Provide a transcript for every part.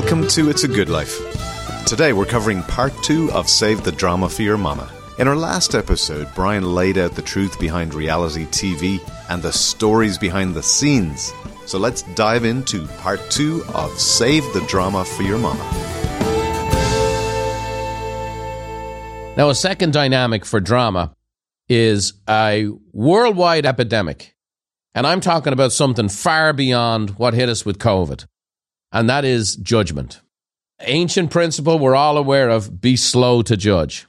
Welcome to It's a Good Life. Today we're covering part two of Save the Drama for Your Mama. In our last episode, Brian laid out the truth behind reality TV and the stories behind the scenes. So let's dive into part two of Save the Drama for Your Mama. Now, a second dynamic for drama is a worldwide epidemic. And I'm talking about something far beyond what hit us with COVID and that is judgment. Ancient principle we're all aware of be slow to judge.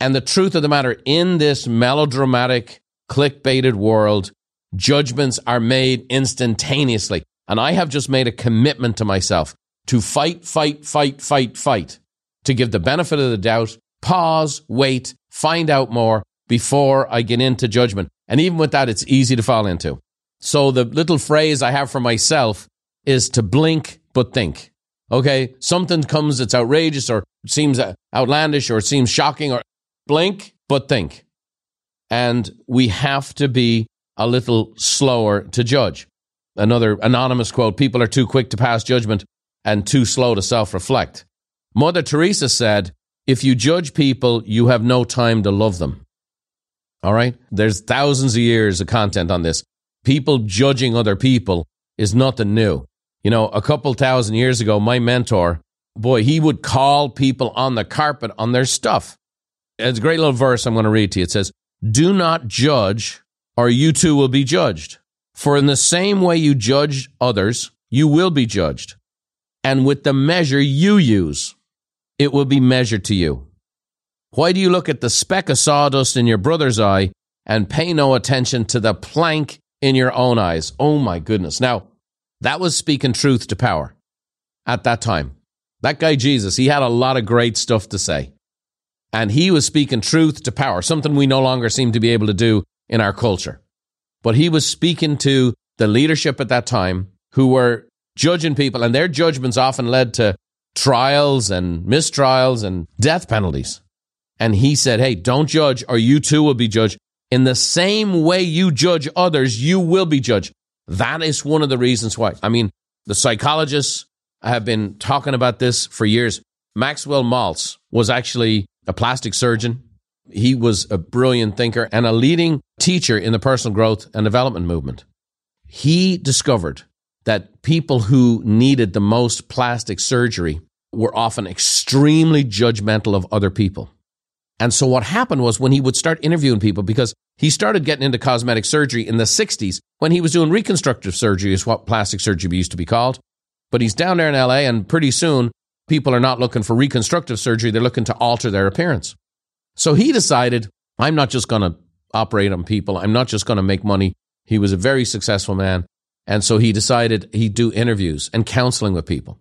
And the truth of the matter, in this melodramatic, clickbaited world, judgments are made instantaneously. And I have just made a commitment to myself to fight, fight, fight, fight, fight, to give the benefit of the doubt, pause, wait, find out more before I get into judgment. And even with that, it's easy to fall into. So the little phrase I have for myself is to blink but think. Okay, something comes that's outrageous or seems outlandish or seems shocking or blink but think. And we have to be a little slower to judge. Another anonymous quote People are too quick to pass judgment and too slow to self reflect. Mother Teresa said, If you judge people, you have no time to love them. All right? There's thousands of years of content on this. People judging other people is nothing new. You know, a couple thousand years ago, my mentor, boy, he would call people on the carpet on their stuff. It's a great little verse I'm going to read to you. It says, Do not judge, or you too will be judged. For in the same way you judge others, you will be judged. And with the measure you use, it will be measured to you. Why do you look at the speck of sawdust in your brother's eye and pay no attention to the plank in your own eyes? Oh my goodness. Now, that was speaking truth to power at that time. That guy Jesus, he had a lot of great stuff to say. And he was speaking truth to power, something we no longer seem to be able to do in our culture. But he was speaking to the leadership at that time who were judging people, and their judgments often led to trials and mistrials and death penalties. And he said, Hey, don't judge, or you too will be judged. In the same way you judge others, you will be judged. That is one of the reasons why. I mean, the psychologists have been talking about this for years. Maxwell Maltz was actually a plastic surgeon. He was a brilliant thinker and a leading teacher in the personal growth and development movement. He discovered that people who needed the most plastic surgery were often extremely judgmental of other people. And so what happened was when he would start interviewing people, because he started getting into cosmetic surgery in the 60s when he was doing reconstructive surgery, is what plastic surgery used to be called. But he's down there in LA, and pretty soon people are not looking for reconstructive surgery, they're looking to alter their appearance. So he decided, I'm not just going to operate on people, I'm not just going to make money. He was a very successful man. And so he decided he'd do interviews and counseling with people.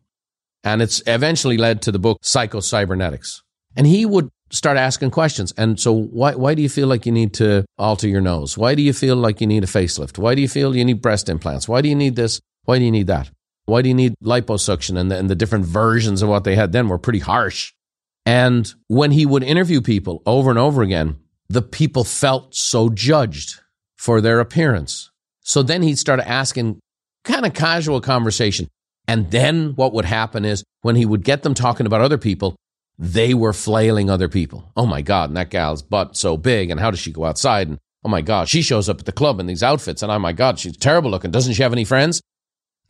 And it's eventually led to the book Psycho-Cybernetics. And he would start asking questions. And so, why, why do you feel like you need to alter your nose? Why do you feel like you need a facelift? Why do you feel you need breast implants? Why do you need this? Why do you need that? Why do you need liposuction? And the, and the different versions of what they had then were pretty harsh. And when he would interview people over and over again, the people felt so judged for their appearance. So then he'd start asking kind of casual conversation. And then what would happen is when he would get them talking about other people, they were flailing other people. Oh my God, and that gal's butt so big, and how does she go outside? And oh my God, she shows up at the club in these outfits, and oh my God, she's terrible looking. Doesn't she have any friends?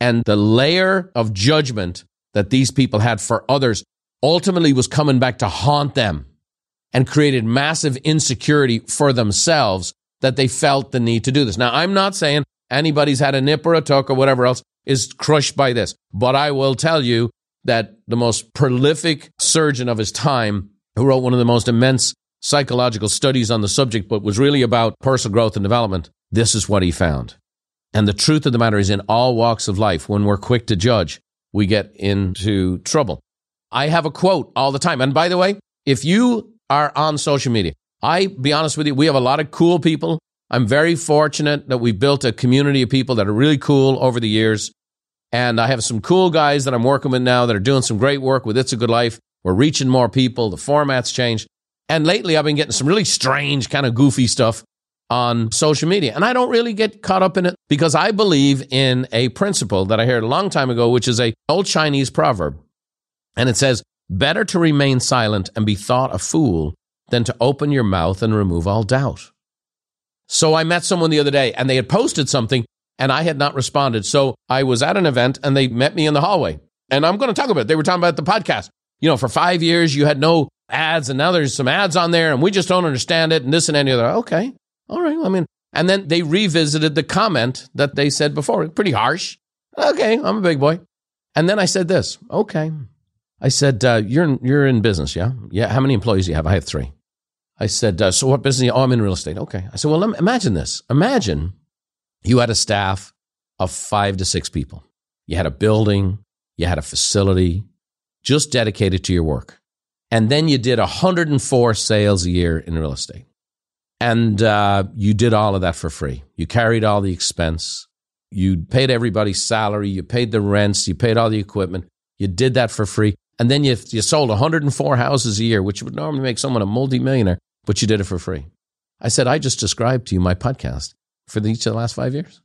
And the layer of judgment that these people had for others ultimately was coming back to haunt them and created massive insecurity for themselves that they felt the need to do this. Now, I'm not saying anybody's had a nip or a tuck or whatever else is crushed by this, but I will tell you that the most prolific surgeon of his time, who wrote one of the most immense psychological studies on the subject, but was really about personal growth and development, this is what he found. And the truth of the matter is, in all walks of life, when we're quick to judge, we get into trouble. I have a quote all the time. And by the way, if you are on social media, I be honest with you, we have a lot of cool people. I'm very fortunate that we built a community of people that are really cool over the years. And I have some cool guys that I'm working with now that are doing some great work with It's a Good Life. We're reaching more people. The format's changed. And lately, I've been getting some really strange, kind of goofy stuff on social media. And I don't really get caught up in it because I believe in a principle that I heard a long time ago, which is a old Chinese proverb. And it says, Better to remain silent and be thought a fool than to open your mouth and remove all doubt. So I met someone the other day and they had posted something and I had not responded. So I was at an event and they met me in the hallway. And I'm going to talk about it. They were talking about the podcast. You know, for five years you had no ads and now there's some ads on there and we just don't understand it and this and any other. Okay. All right. I mean, and then they revisited the comment that they said before. Pretty harsh. Okay. I'm a big boy. And then I said this. Okay. I said, uh, you're, you're in business, yeah? Yeah. How many employees do you have? I have three. I said, uh, so what business? Oh, I'm in real estate. Okay. I said, well, imagine this. Imagine you had a staff of five to six people. You had a building, you had a facility just dedicated to your work. And then you did 104 sales a year in real estate. And uh, you did all of that for free. You carried all the expense. You paid everybody's salary. You paid the rents. You paid all the equipment. You did that for free. And then you, you sold 104 houses a year, which would normally make someone a multimillionaire, but you did it for free. I said, I just described to you my podcast for each of the last five years.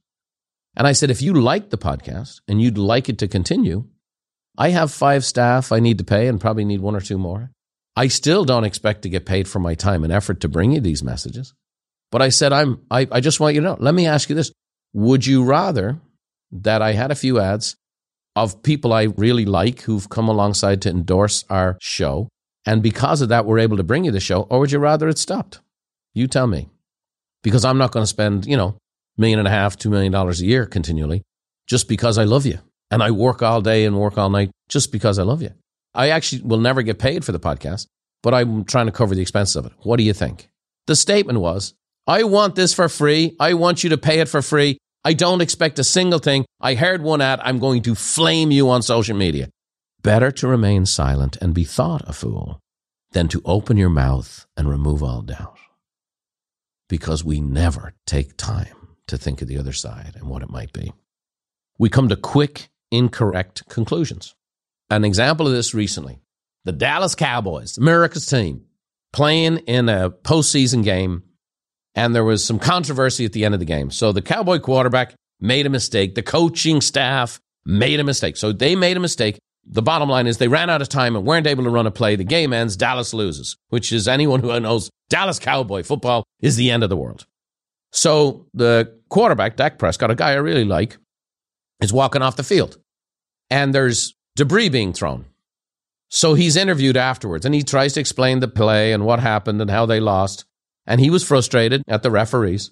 And I said, if you like the podcast and you'd like it to continue, I have five staff I need to pay and probably need one or two more. I still don't expect to get paid for my time and effort to bring you these messages. But I said, I'm, I, I just want you to know. Let me ask you this. Would you rather that I had a few ads of people I really like who've come alongside to endorse our show? And because of that, we're able to bring you the show, or would you rather it stopped? You tell me. Because I'm not going to spend, you know, million and a half, two million dollars a year continually just because I love you. And I work all day and work all night just because I love you. I actually will never get paid for the podcast, but I'm trying to cover the expenses of it. What do you think? The statement was, I want this for free. I want you to pay it for free. I don't expect a single thing. I heard one ad. I'm going to flame you on social media. Better to remain silent and be thought a fool than to open your mouth and remove all doubt. Because we never take time to think of the other side and what it might be. We come to quick, incorrect conclusions. An example of this recently the Dallas Cowboys, America's team, playing in a postseason game, and there was some controversy at the end of the game. So the Cowboy quarterback made a mistake. The coaching staff made a mistake. So they made a mistake. The bottom line is they ran out of time and weren't able to run a play. The game ends. Dallas loses, which is anyone who knows Dallas Cowboy football is the end of the world. So the quarterback, Dak Prescott, a guy I really like, is walking off the field. And there's debris being thrown. So he's interviewed afterwards and he tries to explain the play and what happened and how they lost. And he was frustrated at the referees.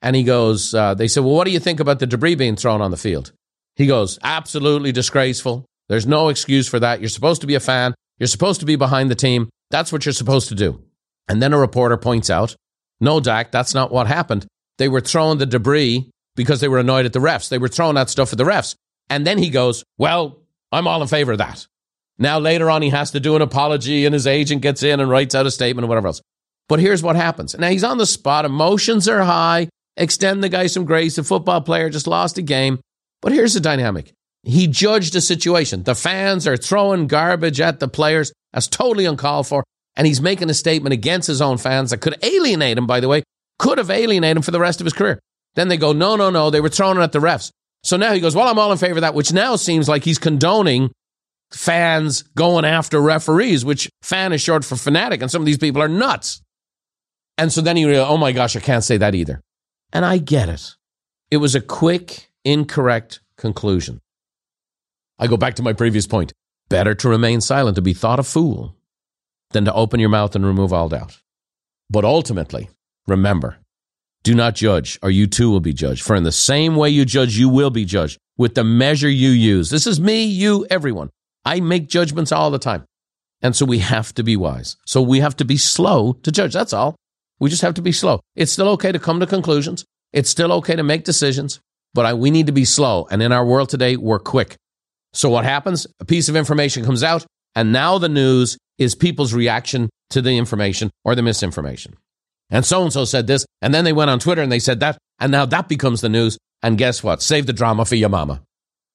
And he goes, uh, they said, Well, what do you think about the debris being thrown on the field? He goes, Absolutely disgraceful. There's no excuse for that. You're supposed to be a fan. You're supposed to be behind the team. That's what you're supposed to do. And then a reporter points out, No, Dak, that's not what happened. They were throwing the debris because they were annoyed at the refs. They were throwing that stuff at the refs. And then he goes, Well, I'm all in favor of that. Now, later on, he has to do an apology, and his agent gets in and writes out a statement or whatever else. But here's what happens. Now, he's on the spot. Emotions are high. Extend the guy some grace. The football player just lost a game. But here's the dynamic he judged the situation. The fans are throwing garbage at the players. That's totally uncalled for. And he's making a statement against his own fans that could alienate him, by the way, could have alienated him for the rest of his career. Then they go, no, no, no, they were throwing it at the refs. So now he goes, well, I'm all in favor of that, which now seems like he's condoning fans going after referees, which fan is short for fanatic, and some of these people are nuts. And so then he realized, oh my gosh, I can't say that either. And I get it. It was a quick, incorrect conclusion. I go back to my previous point. Better to remain silent, to be thought a fool, than to open your mouth and remove all doubt. But ultimately, remember, do not judge, or you too will be judged. For in the same way you judge, you will be judged with the measure you use. This is me, you, everyone. I make judgments all the time. And so we have to be wise. So we have to be slow to judge. That's all. We just have to be slow. It's still okay to come to conclusions. It's still okay to make decisions, but I, we need to be slow. And in our world today, we're quick. So what happens? A piece of information comes out, and now the news is people's reaction to the information or the misinformation. And so and so said this, and then they went on Twitter and they said that, and now that becomes the news. And guess what? Save the drama for your mama.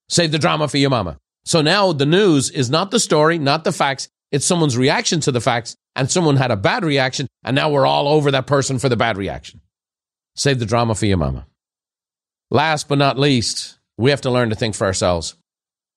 Save the drama for your mama. So now the news is not the story, not the facts. It's someone's reaction to the facts, and someone had a bad reaction, and now we're all over that person for the bad reaction. Save the drama for your mama. Last but not least, we have to learn to think for ourselves.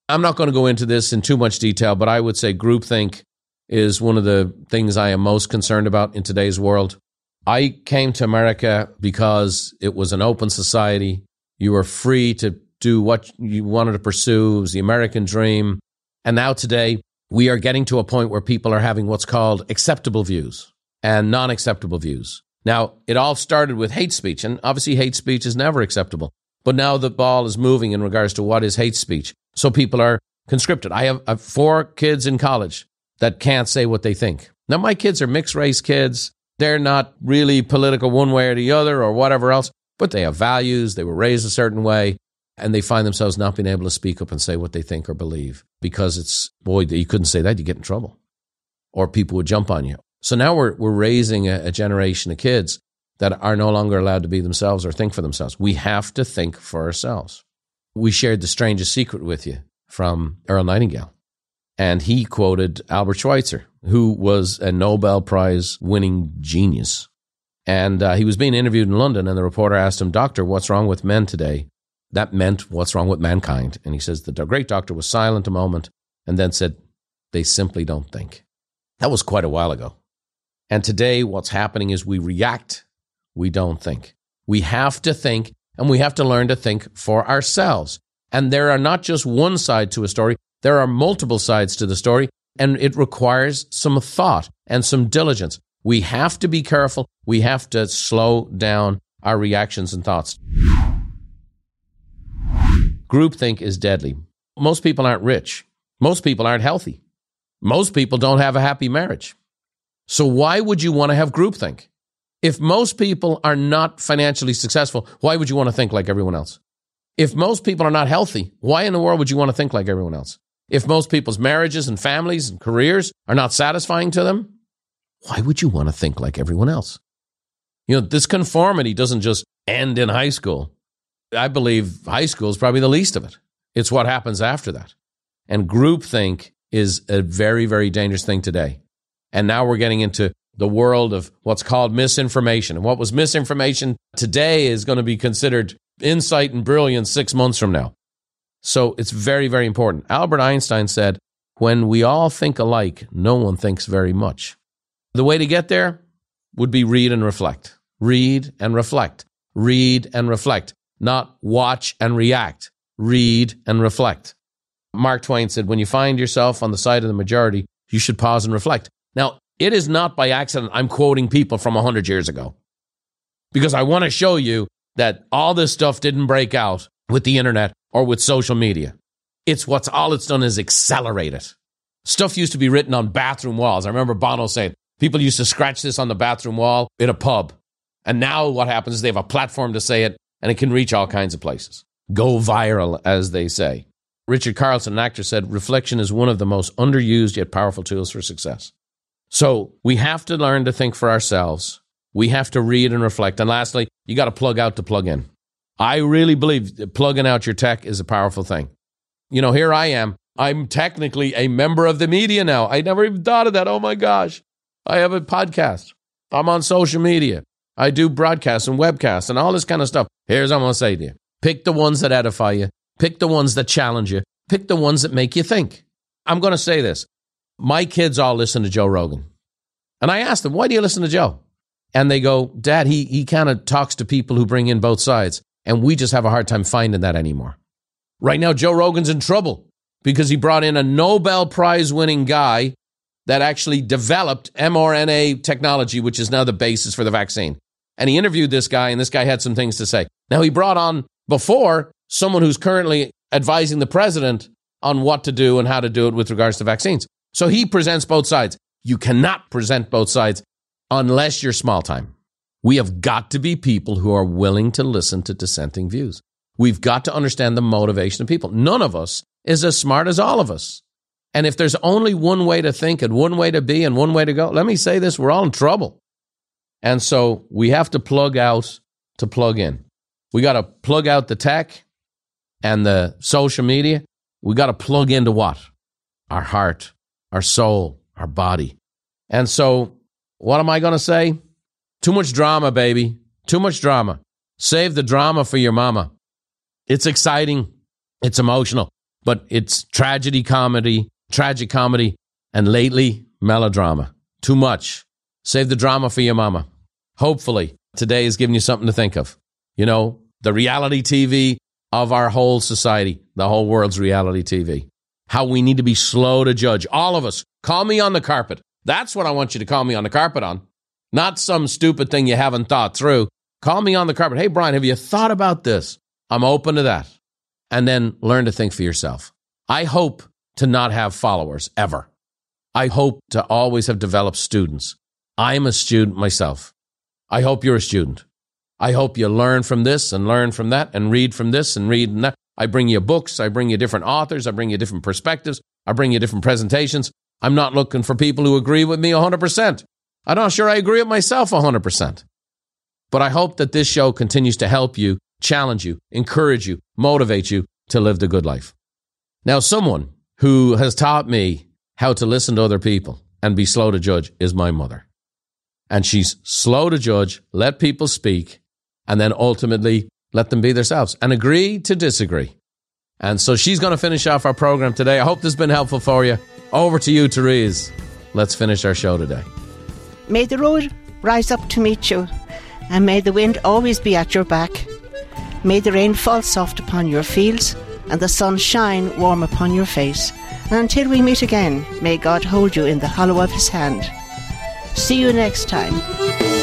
I'm not going to go into this in too much detail, but I would say groupthink is one of the things I am most concerned about in today's world. I came to America because it was an open society. You were free to do what you wanted to pursue. It was the American dream. And now today, we are getting to a point where people are having what's called acceptable views and non acceptable views. Now, it all started with hate speech, and obviously, hate speech is never acceptable. But now the ball is moving in regards to what is hate speech. So people are conscripted. I have, I have four kids in college that can't say what they think. Now, my kids are mixed race kids. They're not really political one way or the other or whatever else, but they have values. They were raised a certain way and they find themselves not being able to speak up and say what they think or believe because it's, boy, you couldn't say that, you get in trouble or people would jump on you. So now we're, we're raising a, a generation of kids that are no longer allowed to be themselves or think for themselves. We have to think for ourselves. We shared the strangest secret with you from Earl Nightingale. And he quoted Albert Schweitzer, who was a Nobel Prize winning genius. And uh, he was being interviewed in London, and the reporter asked him, Doctor, what's wrong with men today? That meant, what's wrong with mankind? And he says, The great doctor was silent a moment and then said, They simply don't think. That was quite a while ago. And today, what's happening is we react, we don't think. We have to think, and we have to learn to think for ourselves. And there are not just one side to a story, there are multiple sides to the story, and it requires some thought and some diligence. We have to be careful. We have to slow down our reactions and thoughts. Groupthink is deadly. Most people aren't rich. Most people aren't healthy. Most people don't have a happy marriage. So why would you want to have groupthink? If most people are not financially successful, why would you want to think like everyone else? If most people are not healthy, why in the world would you want to think like everyone else? If most people's marriages and families and careers are not satisfying to them, why would you want to think like everyone else? You know, this conformity doesn't just end in high school. I believe high school is probably the least of it. It's what happens after that. And groupthink is a very, very dangerous thing today. And now we're getting into the world of what's called misinformation. And what was misinformation today is going to be considered insight and brilliance six months from now. So it's very, very important. Albert Einstein said, when we all think alike, no one thinks very much. The way to get there would be read and reflect. Read and reflect. Read and reflect. Not watch and react. Read and reflect. Mark Twain said, when you find yourself on the side of the majority, you should pause and reflect. Now, it is not by accident I'm quoting people from 100 years ago because I want to show you that all this stuff didn't break out with the internet or with social media. It's what's all it's done is accelerate it. Stuff used to be written on bathroom walls. I remember Bono saying people used to scratch this on the bathroom wall in a pub. And now what happens is they have a platform to say it and it can reach all kinds of places. Go viral, as they say. Richard Carlson, an actor, said reflection is one of the most underused yet powerful tools for success. So we have to learn to think for ourselves. We have to read and reflect. And lastly, you got to plug out to plug in. I really believe plugging out your tech is a powerful thing. You know, here I am. I'm technically a member of the media now. I never even thought of that. Oh my gosh. I have a podcast. I'm on social media. I do broadcasts and webcasts and all this kind of stuff. Here's what I'm going to say to you pick the ones that edify you, pick the ones that challenge you, pick the ones that make you think. I'm going to say this. My kids all listen to Joe Rogan. And I asked them, why do you listen to Joe? And they go, Dad, he, he kind of talks to people who bring in both sides. And we just have a hard time finding that anymore. Right now, Joe Rogan's in trouble because he brought in a Nobel Prize winning guy that actually developed mRNA technology, which is now the basis for the vaccine. And he interviewed this guy, and this guy had some things to say. Now, he brought on before someone who's currently advising the president on what to do and how to do it with regards to vaccines. So he presents both sides. You cannot present both sides unless you're small time. We have got to be people who are willing to listen to dissenting views. We've got to understand the motivation of people. None of us is as smart as all of us. And if there's only one way to think and one way to be and one way to go, let me say this we're all in trouble. And so we have to plug out to plug in. We got to plug out the tech and the social media. We got to plug into what? Our heart, our soul, our body. And so, what am I going to say? Too much drama, baby. Too much drama. Save the drama for your mama. It's exciting. It's emotional. but it's tragedy comedy, tragic comedy, and lately melodrama. Too much. Save the drama for your mama. Hopefully, today is giving you something to think of. You know, the reality TV of our whole society, the whole world's reality TV. How we need to be slow to judge. All of us. Call me on the carpet. That's what I want you to call me on the carpet on. Not some stupid thing you haven't thought through. Call me on the carpet. Hey, Brian, have you thought about this? I'm open to that. And then learn to think for yourself. I hope to not have followers ever. I hope to always have developed students. I'm a student myself. I hope you're a student. I hope you learn from this and learn from that and read from this and read from that. I bring you books. I bring you different authors. I bring you different perspectives. I bring you different presentations. I'm not looking for people who agree with me 100%. I'm not sure I agree with myself 100%. But I hope that this show continues to help you, challenge you, encourage you, motivate you to live the good life. Now, someone who has taught me how to listen to other people and be slow to judge is my mother. And she's slow to judge, let people speak, and then ultimately let them be themselves and agree to disagree. And so she's going to finish off our program today. I hope this has been helpful for you. Over to you, Therese. Let's finish our show today. May the road rise up to meet you, and may the wind always be at your back. May the rain fall soft upon your fields, and the sun shine warm upon your face. And until we meet again, may God hold you in the hollow of his hand. See you next time.